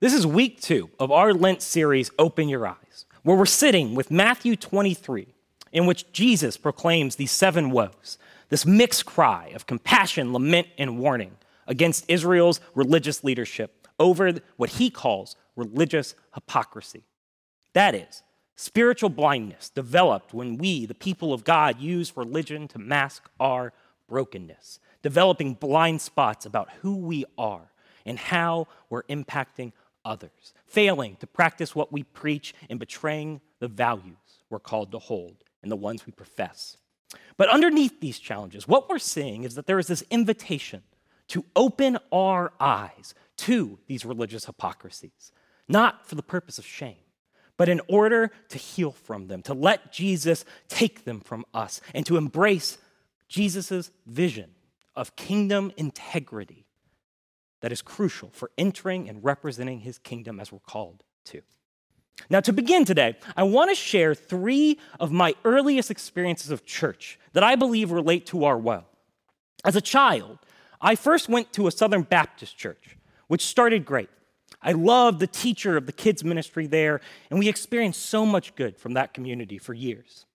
This is week two of our Lent series, Open Your Eyes, where we're sitting with Matthew 23, in which Jesus proclaims these seven woes, this mixed cry of compassion, lament, and warning against Israel's religious leadership over what he calls religious hypocrisy. That is, spiritual blindness developed when we, the people of God, use religion to mask our brokenness, developing blind spots about who we are and how we're impacting others, failing to practice what we preach, and betraying the values we're called to hold and the ones we profess. But underneath these challenges, what we're seeing is that there is this invitation to open our eyes to these religious hypocrisies, not for the purpose of shame, but in order to heal from them, to let Jesus take them from us, and to embrace Jesus' vision of kingdom integrity that is crucial for entering and representing his kingdom as we're called to. Now, to begin today, I want to share three of my earliest experiences of church that I believe relate to our well. As a child, I first went to a Southern Baptist church, which started great. I loved the teacher of the kids' ministry there, and we experienced so much good from that community for years.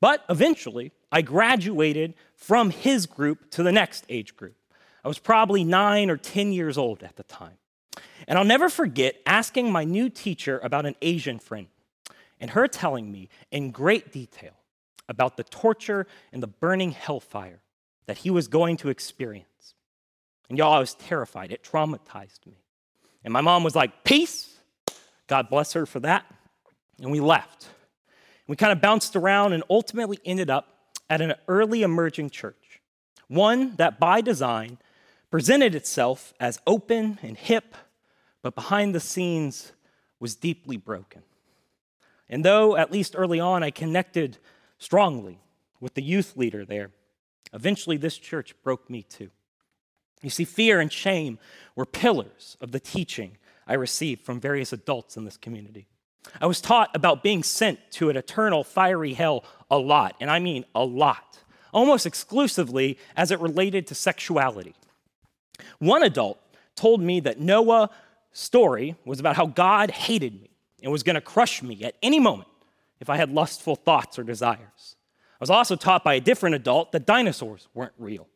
But eventually, I graduated from his group to the next age group. I was probably nine or 10 years old at the time. And I'll never forget asking my new teacher about an Asian friend and her telling me in great detail about the torture and the burning hellfire that he was going to experience. And y'all, I was terrified. It traumatized me. And my mom was like, Peace. God bless her for that. And we left. We kind of bounced around and ultimately ended up at an early emerging church, one that by design presented itself as open and hip, but behind the scenes was deeply broken. And though, at least early on, I connected strongly with the youth leader there, eventually this church broke me too. You see, fear and shame were pillars of the teaching I received from various adults in this community. I was taught about being sent to an eternal fiery hell a lot, and I mean a lot, almost exclusively as it related to sexuality. One adult told me that Noah's story was about how God hated me and was going to crush me at any moment if I had lustful thoughts or desires. I was also taught by a different adult that dinosaurs weren't real,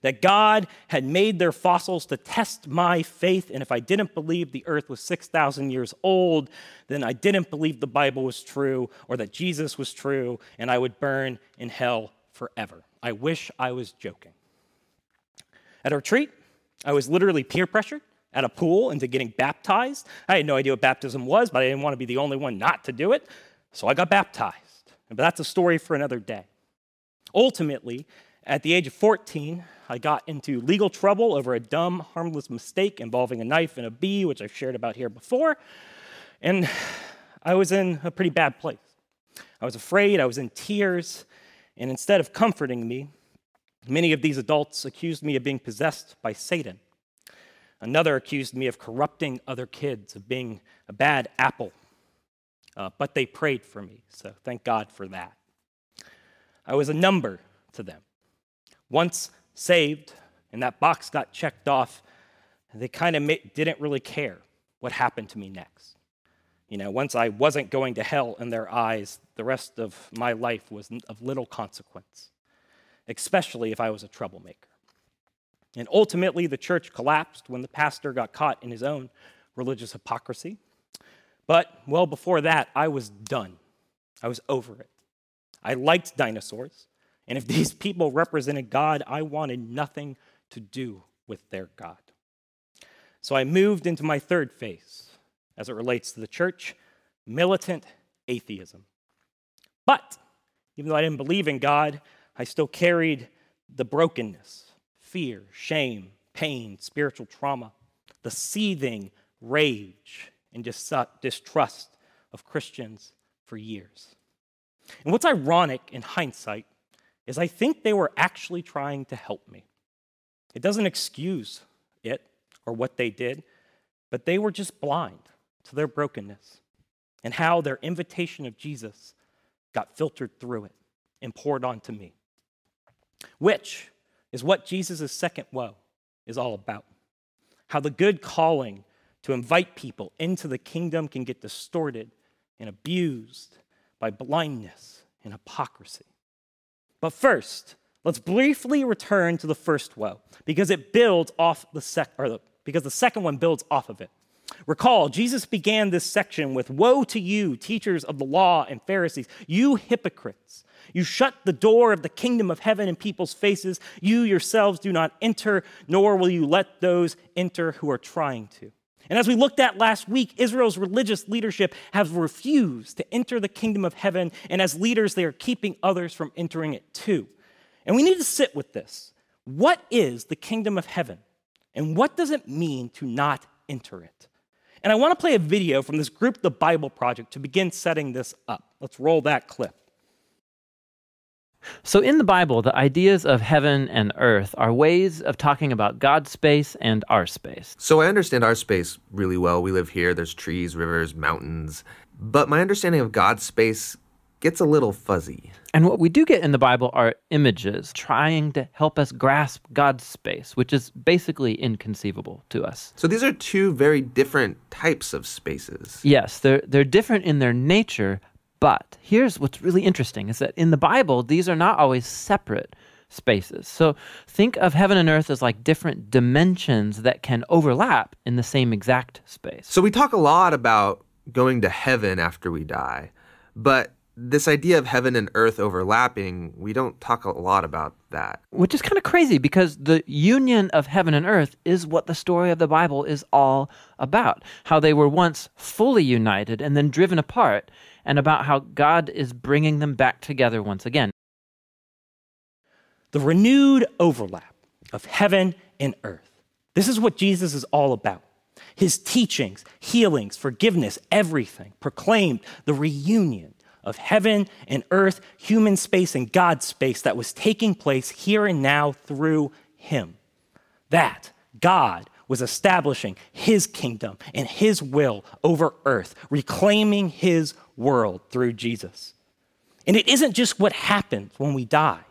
that God had made their fossils to test my faith, and if I didn't believe the earth was 6,000 years old, then I didn't believe the Bible was true or that Jesus was true, and I would burn in hell forever. I wish I was joking. At a retreat, I was literally peer pressured at a pool into getting baptized. I had no idea what baptism was, but I didn't want to be the only one not to do it, so I got baptized. But that's a story for another day. Ultimately, at the age of 14, I got into legal trouble over a dumb, harmless mistake involving a knife and a bee, which I've shared about here before. And I was in a pretty bad place. I was afraid, I was in tears, and instead of comforting me, Many of these adults accused me of being possessed by Satan. Another accused me of corrupting other kids, of being a bad apple. Uh, but they prayed for me, so thank God for that. I was a number to them. Once saved, and that box got checked off, they kind of didn't really care what happened to me next. You know, once I wasn't going to hell in their eyes, the rest of my life was of little consequence especially if I was a troublemaker. And ultimately, the church collapsed when the pastor got caught in his own religious hypocrisy. But well before that, I was done. I was over it. I liked dinosaurs. And if these people represented God, I wanted nothing to do with their God. So I moved into my third phase as it relates to the church militant atheism. But even though I didn't believe in God, I still carried the brokenness, fear, shame, pain, spiritual trauma, the seething rage and distrust of Christians for years. And what's ironic in hindsight is I think they were actually trying to help me. It doesn't excuse it or what they did, but they were just blind to their brokenness and how their invitation of Jesus got filtered through it and poured onto me which is what Jesus' second woe is all about. How the good calling to invite people into the kingdom can get distorted and abused by blindness and hypocrisy. But first, let's briefly return to the first woe because it builds off the sec or the, because the second one builds off of it. Recall, Jesus began this section with Woe to you, teachers of the law and Pharisees, you hypocrites! You shut the door of the kingdom of heaven in people's faces. You yourselves do not enter, nor will you let those enter who are trying to. And as we looked at last week, Israel's religious leadership has refused to enter the kingdom of heaven, and as leaders, they are keeping others from entering it too. And we need to sit with this. What is the kingdom of heaven? And what does it mean to not enter it? And I want to play a video from this group, the Bible Project, to begin setting this up. Let's roll that clip. So, in the Bible, the ideas of heaven and earth are ways of talking about God's space and our space. So, I understand our space really well. We live here, there's trees, rivers, mountains. But my understanding of God's space gets a little fuzzy. And what we do get in the Bible are images trying to help us grasp God's space, which is basically inconceivable to us. So, these are two very different types of spaces. Yes, they're, they're different in their nature, but here's what's really interesting is that in the Bible, these are not always separate spaces. So think of heaven and earth as like different dimensions that can overlap in the same exact space. So we talk a lot about going to heaven after we die, but this idea of heaven and earth overlapping, we don't talk a lot about that. Which is kind of crazy because the union of heaven and earth is what the story of the Bible is all about. How they were once fully united and then driven apart and about how God is bringing them back together once again. The renewed overlap of heaven and earth. This is what Jesus is all about. His teachings, healings, forgiveness, everything proclaimed the reunion of heaven and earth, human space and God's space that was taking place here and now through him. That God was establishing his kingdom and his will over earth, reclaiming his world through Jesus. And it isn't just what happens when we die,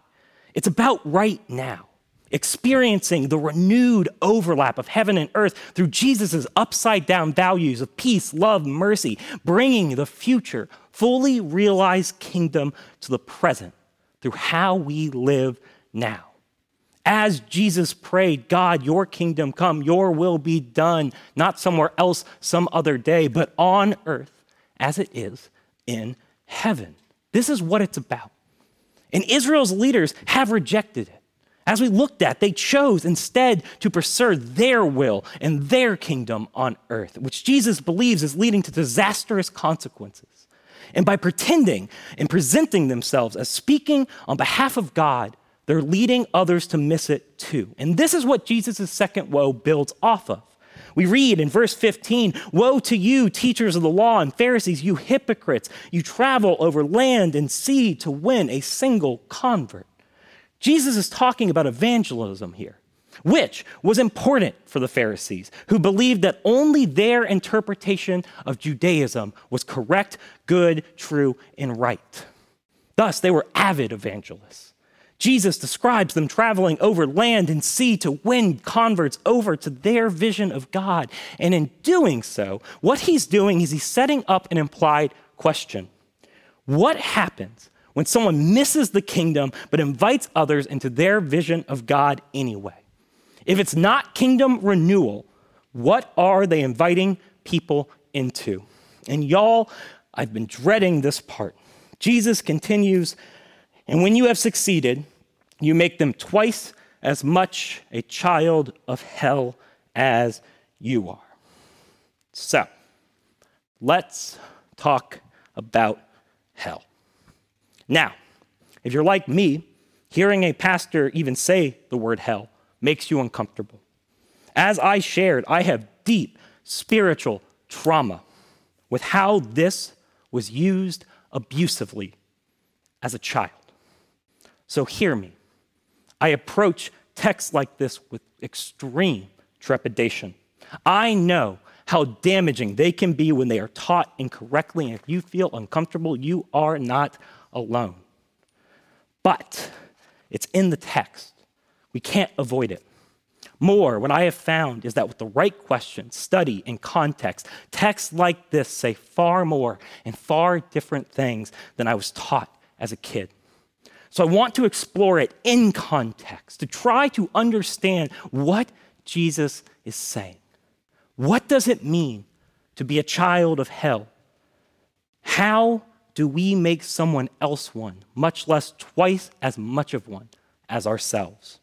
it's about right now, experiencing the renewed overlap of heaven and earth through Jesus' upside down values of peace, love, mercy, bringing the future, fully realized kingdom to the present through how we live now. As Jesus prayed, God, your kingdom come, your will be done, not somewhere else, some other day, but on earth as it is in heaven. This is what it's about. And Israel's leaders have rejected it. As we looked at, they chose instead to pursue their will and their kingdom on earth, which Jesus believes is leading to disastrous consequences. And by pretending and presenting themselves as speaking on behalf of God, they're leading others to miss it too. And this is what Jesus' second woe builds off of. We read in verse 15 Woe to you, teachers of the law and Pharisees, you hypocrites! You travel over land and sea to win a single convert. Jesus is talking about evangelism here, which was important for the Pharisees, who believed that only their interpretation of Judaism was correct, good, true, and right. Thus, they were avid evangelists. Jesus describes them traveling over land and sea to win converts over to their vision of God. And in doing so, what he's doing is he's setting up an implied question What happens when someone misses the kingdom but invites others into their vision of God anyway? If it's not kingdom renewal, what are they inviting people into? And y'all, I've been dreading this part. Jesus continues and when you have succeeded, you make them twice as much a child of hell as you are. So, let's talk about hell. Now, if you're like me, hearing a pastor even say the word hell makes you uncomfortable. As I shared, I have deep spiritual trauma with how this was used abusively as a child. So hear me. I approach texts like this with extreme trepidation. I know how damaging they can be when they are taught incorrectly, and if you feel uncomfortable, you are not alone. But it's in the text. We can't avoid it. More, what I have found is that with the right question, study, and context, texts like this say far more and far different things than I was taught as a kid. So I want to explore it in context, to try to understand what Jesus is saying. What does it mean to be a child of hell? How do we make someone else one, much less twice as much of one as ourselves?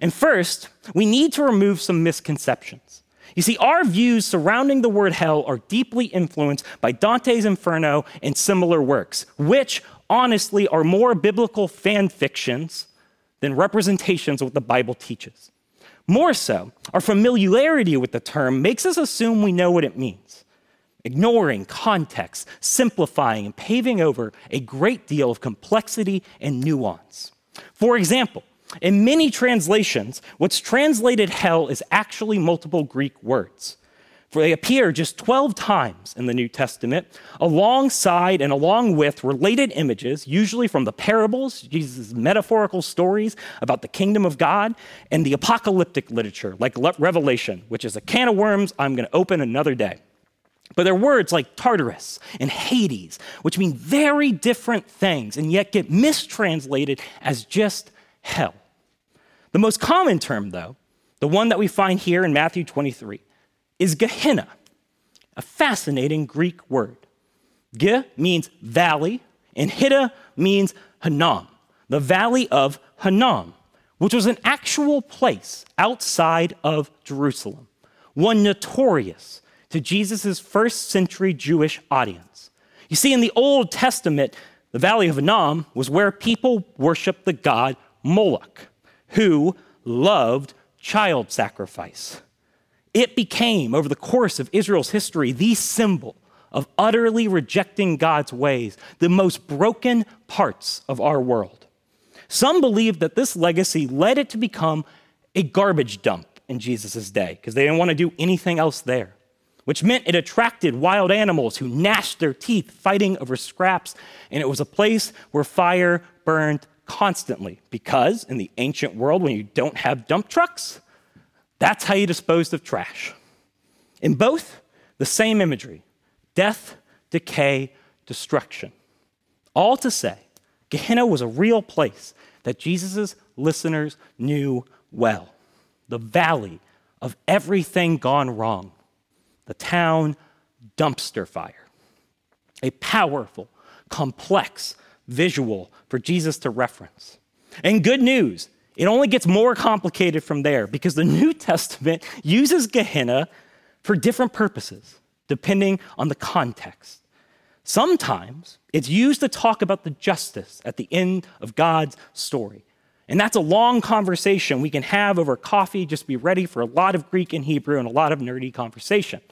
And first, we need to remove some misconceptions. You see, our views surrounding the word hell are deeply influenced by Dante's Inferno and similar works, which honestly are more biblical fan fictions than representations of what the Bible teaches. More so, our familiarity with the term makes us assume we know what it means, ignoring context, simplifying, and paving over a great deal of complexity and nuance. For example, in many translations, what's translated hell is actually multiple Greek words. For they appear just 12 times in the New Testament, alongside and along with related images, usually from the parables, Jesus' metaphorical stories about the kingdom of God, and the apocalyptic literature, like Revelation, which is a can of worms I'm going to open another day. But they're words like Tartarus and Hades, which mean very different things and yet get mistranslated as just hell. The most common term, though, the one that we find here in Matthew 23, is Gehenna, a fascinating Greek word. Ge means valley, and Hida means Hinnom, the valley of Hinnom, which was an actual place outside of Jerusalem, one notorious to Jesus' first century Jewish audience. You see, in the Old Testament, the Valley of Hinnom was where people worshiped the god Moloch, who loved child sacrifice. It became, over the course of Israel's history, the symbol of utterly rejecting God's ways, the most broken parts of our world. Some believe that this legacy led it to become a garbage dump in Jesus' day because they didn't want to do anything else there, which meant it attracted wild animals who gnashed their teeth fighting over scraps, and it was a place where fire burned constantly because in the ancient world, when you don't have dump trucks, that's how you disposed of trash. In both, the same imagery death, decay, destruction. All to say, Gehenna was a real place that Jesus' listeners knew well. The valley of everything gone wrong, the town dumpster fire. A powerful, complex visual for Jesus to reference. And good news, it only gets more complicated from there because the New Testament uses Gehenna for different purposes, depending on the context. Sometimes it's used to talk about the justice at the end of God's story. And that's a long conversation we can have over coffee, just be ready for a lot of Greek and Hebrew and a lot of nerdy conversation.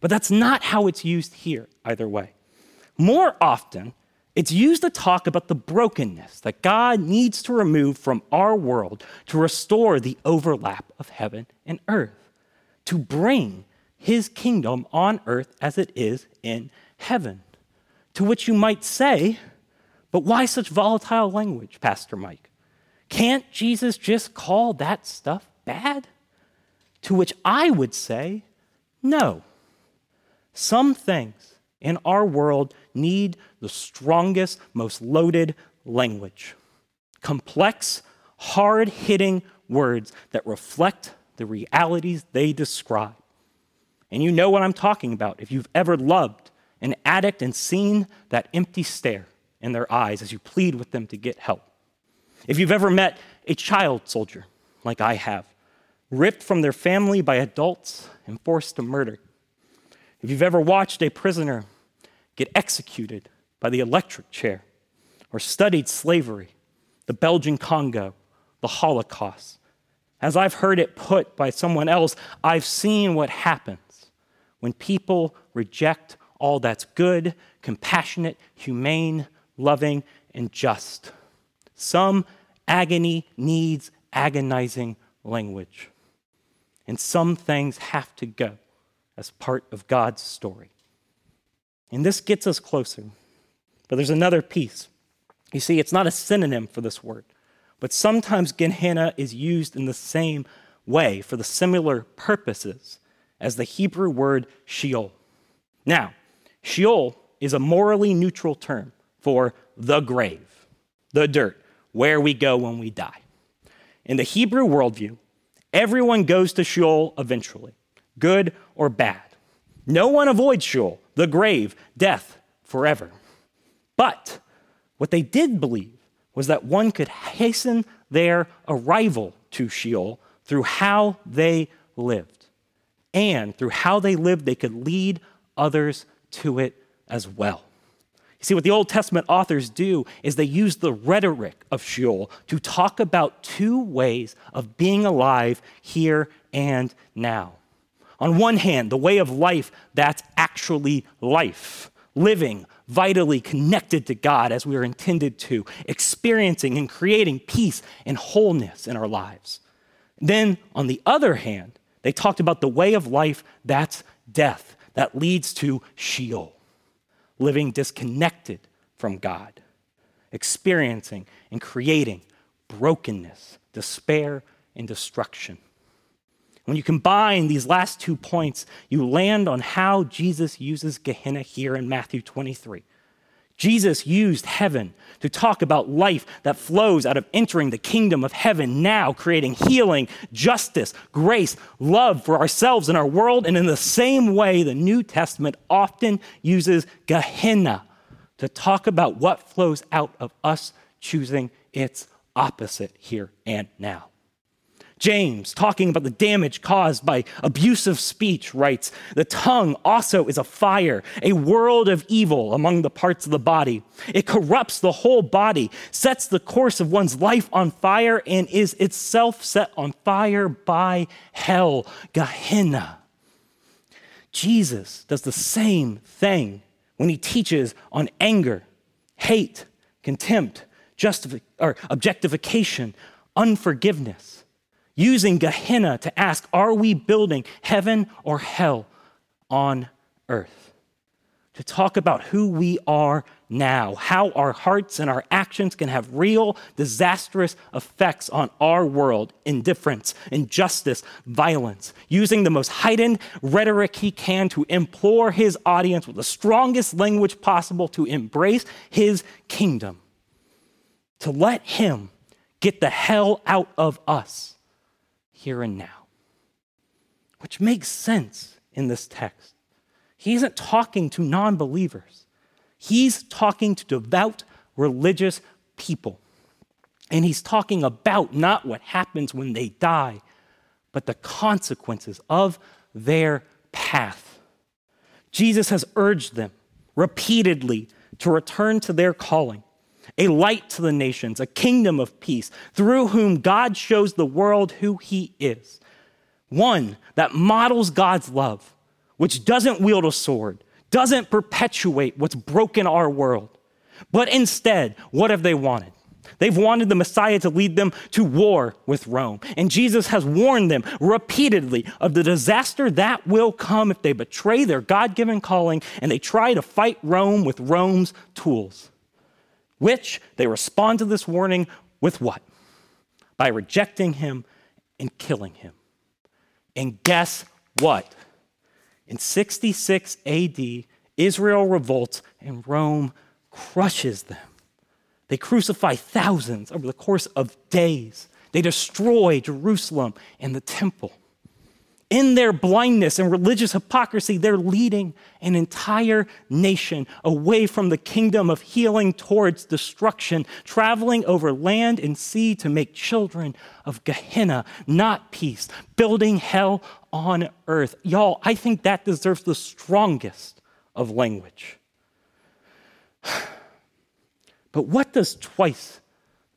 But that's not how it's used here, either way. More often, it's used to talk about the brokenness that God needs to remove from our world to restore the overlap of heaven and earth, to bring his kingdom on earth as it is in heaven. To which you might say, but why such volatile language, Pastor Mike? Can't Jesus just call that stuff bad? To which I would say, no. Some things in our world need the strongest, most loaded language. Complex, hard hitting words that reflect the realities they describe. And you know what I'm talking about if you've ever loved an addict and seen that empty stare in their eyes as you plead with them to get help. If you've ever met a child soldier, like I have, ripped from their family by adults and forced to murder. If you've ever watched a prisoner get executed by the electric chair, or studied slavery, the Belgian Congo, the Holocaust. As I've heard it put by someone else, I've seen what happens when people reject all that's good, compassionate, humane, loving, and just. Some agony needs agonizing language. And some things have to go as part of God's story. And this gets us closer. But there's another piece. You see, it's not a synonym for this word, but sometimes Gehenna is used in the same way for the similar purposes as the Hebrew word Sheol. Now, Sheol is a morally neutral term for the grave, the dirt, where we go when we die. In the Hebrew worldview, everyone goes to Sheol eventually, good or bad. No one avoids Sheol, the grave, death, forever. But what they did believe was that one could hasten their arrival to Sheol through how they lived. And through how they lived, they could lead others to it as well. You see, what the Old Testament authors do is they use the rhetoric of Sheol to talk about two ways of being alive here and now. On one hand, the way of life that's actually life, living vitally connected to God as we are intended to, experiencing and creating peace and wholeness in our lives. Then, on the other hand, they talked about the way of life that's death, that leads to Sheol, living disconnected from God, experiencing and creating brokenness, despair, and destruction. When you combine these last two points, you land on how Jesus uses Gehenna here in Matthew 23. Jesus used heaven to talk about life that flows out of entering the kingdom of heaven now, creating healing, justice, grace, love for ourselves and our world. And in the same way, the New Testament often uses Gehenna to talk about what flows out of us choosing its opposite here and now. James, talking about the damage caused by abusive speech, writes The tongue also is a fire, a world of evil among the parts of the body. It corrupts the whole body, sets the course of one's life on fire, and is itself set on fire by hell, Gehenna. Jesus does the same thing when he teaches on anger, hate, contempt, justifi- or objectification, unforgiveness using Gehenna to ask, Are we building heaven or hell on earth? To talk about who we are now, how our hearts and our actions can have real disastrous effects on our world indifference, injustice, violence, using the most heightened rhetoric he can to implore his audience with the strongest language possible to embrace his kingdom, to let him get the hell out of us here and now, which makes sense in this text. He isn't talking to non believers, he's talking to devout religious people. And he's talking about not what happens when they die, but the consequences of their path. Jesus has urged them repeatedly to return to their calling a light to the nations, a kingdom of peace, through whom God shows the world who he is. One that models God's love, which doesn't wield a sword, doesn't perpetuate what's broken our world, but instead, what have they wanted? They've wanted the Messiah to lead them to war with Rome. And Jesus has warned them repeatedly of the disaster that will come if they betray their God given calling and they try to fight Rome with Rome's tools which they respond to this warning with what? By rejecting him and killing him. And guess what? In 66 AD, Israel revolts and Rome crushes them. They crucify thousands over the course of days. They destroy Jerusalem and the temple. In their blindness and religious hypocrisy, they're leading an entire nation away from the kingdom of healing towards destruction, traveling over land and sea to make children of Gehenna, not peace, building hell on earth. Y'all, I think that deserves the strongest of language. But what does twice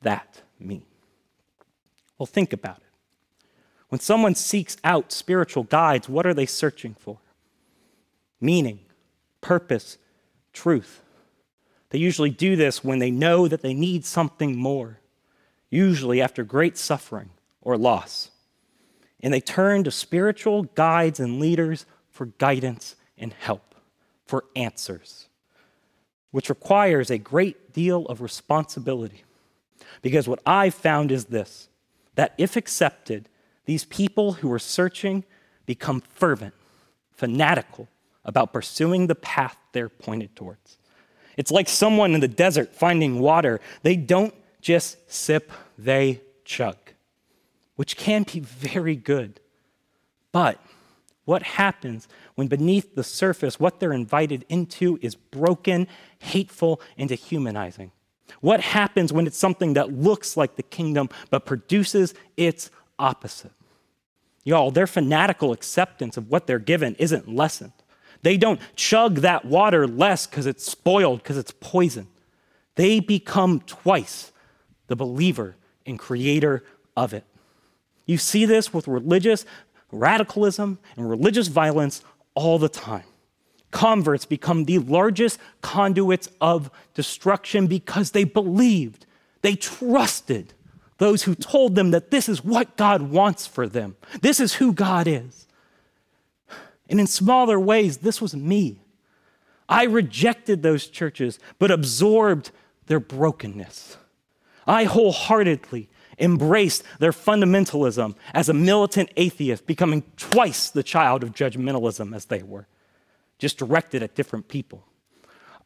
that mean? Well, think about it. When someone seeks out spiritual guides, what are they searching for? Meaning, purpose, truth. They usually do this when they know that they need something more, usually after great suffering or loss. And they turn to spiritual guides and leaders for guidance and help, for answers, which requires a great deal of responsibility. Because what I've found is this that if accepted, these people who are searching become fervent, fanatical about pursuing the path they're pointed towards. It's like someone in the desert finding water. They don't just sip, they chug, which can be very good. But what happens when beneath the surface, what they're invited into is broken, hateful, and dehumanizing? What happens when it's something that looks like the kingdom but produces its opposite? Y'all, their fanatical acceptance of what they're given isn't lessened. They don't chug that water less because it's spoiled, because it's poison. They become twice the believer and creator of it. You see this with religious radicalism and religious violence all the time. Converts become the largest conduits of destruction because they believed, they trusted those who told them that this is what God wants for them. This is who God is. And in smaller ways, this was me. I rejected those churches, but absorbed their brokenness. I wholeheartedly embraced their fundamentalism as a militant atheist, becoming twice the child of judgmentalism as they were, just directed at different people.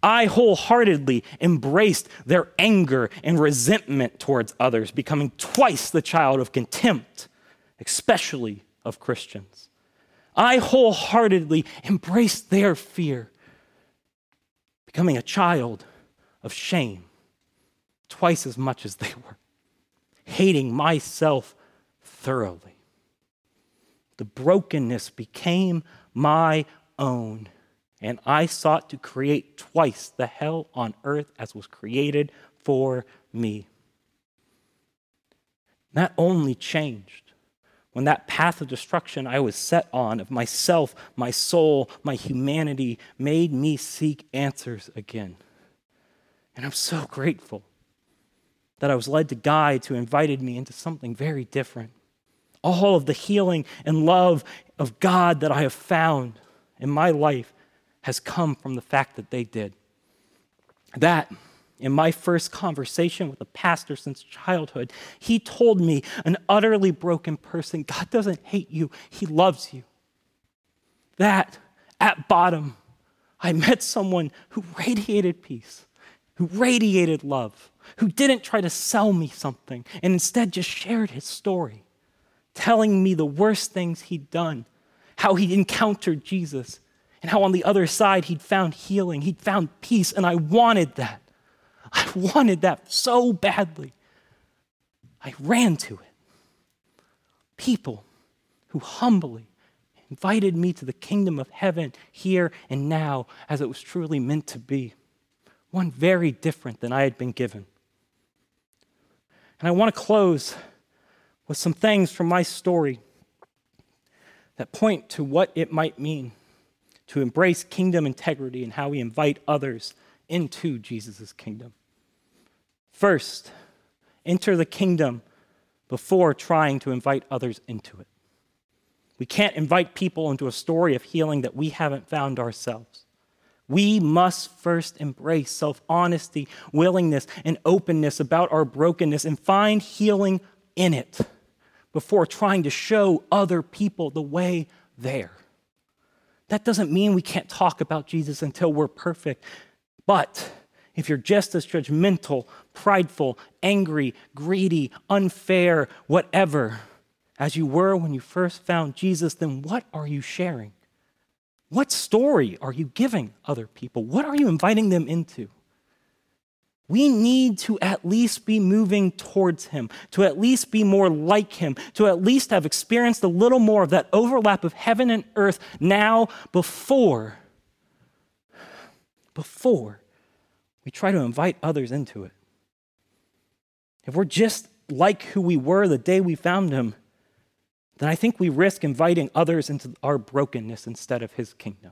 I wholeheartedly embraced their anger and resentment towards others, becoming twice the child of contempt, especially of Christians. I wholeheartedly embraced their fear, becoming a child of shame twice as much as they were, hating myself thoroughly. The brokenness became my own, and I sought to create twice the hell on earth as was created for me. That only changed when that path of destruction I was set on of myself, my soul, my humanity made me seek answers again. And I'm so grateful that I was led to guides who invited me into something very different. All of the healing and love of God that I have found in my life has come from the fact that they did. That in my first conversation with a pastor since childhood, he told me, an utterly broken person, God doesn't hate you, He loves you. That, at bottom, I met someone who radiated peace, who radiated love, who didn't try to sell me something, and instead just shared his story, telling me the worst things he'd done, how he'd encountered Jesus, and how on the other side he'd found healing, he'd found peace, and I wanted that. I wanted that so badly. I ran to it. People who humbly invited me to the kingdom of heaven here and now as it was truly meant to be. One very different than I had been given. And I want to close with some things from my story that point to what it might mean to embrace kingdom integrity and how we invite others into Jesus' kingdom. First, enter the kingdom before trying to invite others into it. We can't invite people into a story of healing that we haven't found ourselves. We must first embrace self honesty, willingness, and openness about our brokenness and find healing in it before trying to show other people the way there. That doesn't mean we can't talk about Jesus until we're perfect, but if you're just as judgmental, prideful, angry, greedy, unfair, whatever, as you were when you first found Jesus, then what are you sharing? What story are you giving other people? What are you inviting them into? We need to at least be moving towards Him, to at least be more like Him, to at least have experienced a little more of that overlap of heaven and earth now before, before we try to invite others into it. If we're just like who we were the day we found Him, then I think we risk inviting others into our brokenness instead of his kingdom.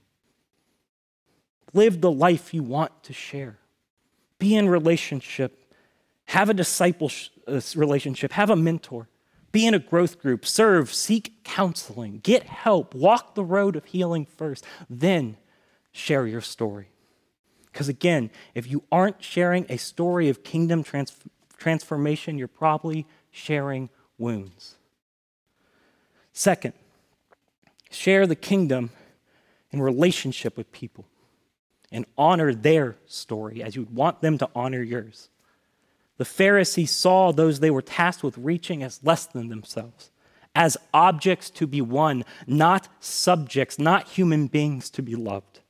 Live the life you want to share. Be in relationship. Have a disciple uh, relationship. Have a mentor. Be in a growth group. Serve. Seek counseling. Get help. Walk the road of healing first. Then share your story. Because again, if you aren't sharing a story of kingdom trans- transformation, you're probably sharing wounds. Second, share the kingdom in relationship with people and honor their story as you'd want them to honor yours. The Pharisees saw those they were tasked with reaching as less than themselves, as objects to be won, not subjects, not human beings to be loved,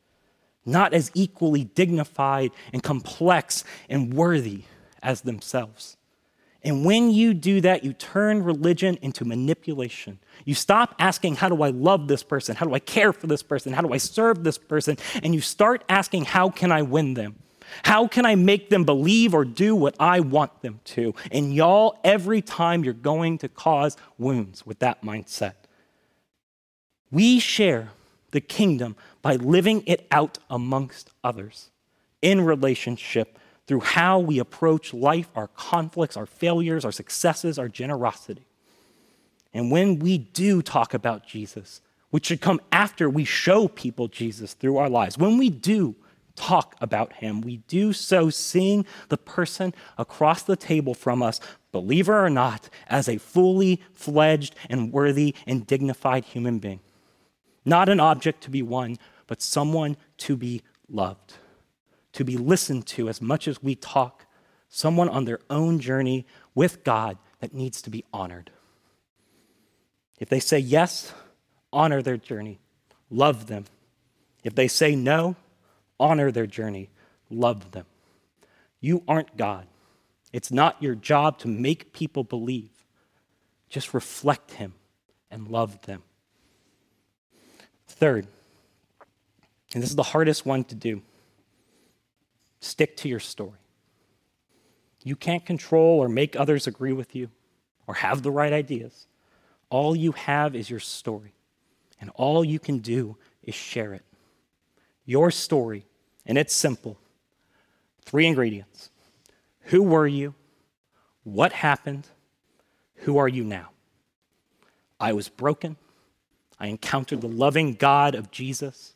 not as equally dignified and complex and worthy as themselves. And when you do that, you turn religion into manipulation. You stop asking, How do I love this person? How do I care for this person? How do I serve this person? And you start asking, How can I win them? How can I make them believe or do what I want them to? And y'all, every time you're going to cause wounds with that mindset. We share the kingdom by living it out amongst others in relationship through how we approach life, our conflicts, our failures, our successes, our generosity. And when we do talk about Jesus, which should come after we show people Jesus through our lives, when we do talk about him, we do so seeing the person across the table from us, believer or not, as a fully fledged and worthy and dignified human being. Not an object to be won, but someone to be loved to be listened to as much as we talk, someone on their own journey with God that needs to be honored. If they say yes, honor their journey, love them. If they say no, honor their journey, love them. You aren't God. It's not your job to make people believe. Just reflect Him and love them. Third, and this is the hardest one to do Stick to your story. You can't control or make others agree with you or have the right ideas. All you have is your story, and all you can do is share it. Your story, and it's simple three ingredients Who were you? What happened? Who are you now? I was broken. I encountered the loving God of Jesus.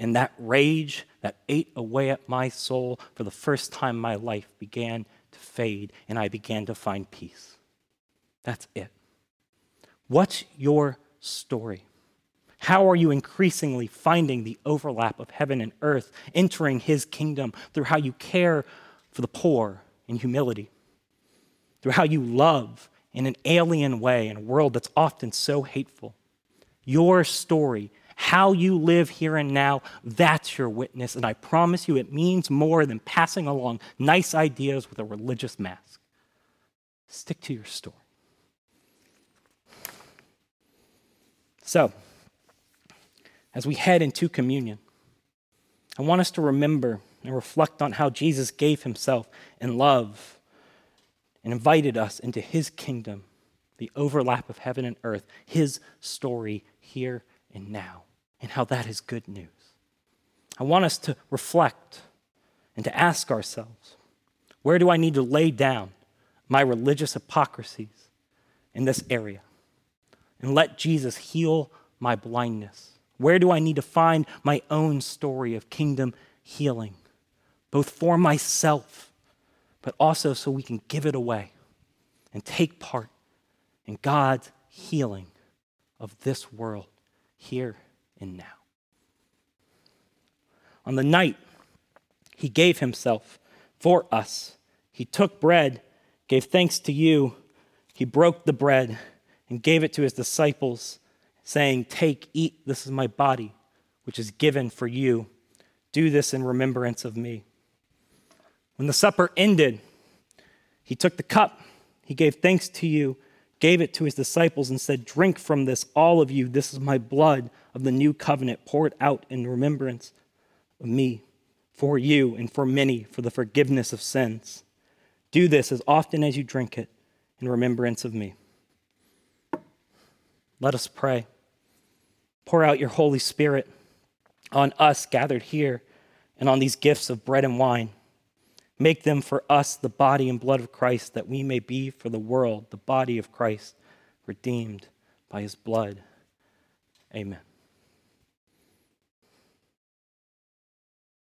And that rage that ate away at my soul for the first time my life began to fade and I began to find peace. That's it. What's your story? How are you increasingly finding the overlap of heaven and earth, entering his kingdom through how you care for the poor in humility, through how you love in an alien way in a world that's often so hateful? Your story how you live here and now, that's your witness. And I promise you, it means more than passing along nice ideas with a religious mask. Stick to your story. So, as we head into communion, I want us to remember and reflect on how Jesus gave himself in love and invited us into his kingdom, the overlap of heaven and earth, his story here and now and how that is good news. I want us to reflect and to ask ourselves where do I need to lay down my religious hypocrisies in this area and let Jesus heal my blindness? Where do I need to find my own story of kingdom healing, both for myself, but also so we can give it away and take part in God's healing of this world here and now. On the night he gave himself for us, he took bread, gave thanks to you, he broke the bread and gave it to his disciples, saying, Take, eat, this is my body, which is given for you. Do this in remembrance of me. When the supper ended, he took the cup, he gave thanks to you, gave it to his disciples, and said, Drink from this, all of you. This is my blood of the new covenant poured out in remembrance of me, for you and for many, for the forgiveness of sins. Do this as often as you drink it in remembrance of me. Let us pray. Pour out your Holy Spirit on us gathered here and on these gifts of bread and wine. Make them for us the body and blood of Christ, that we may be for the world the body of Christ, redeemed by his blood. Amen.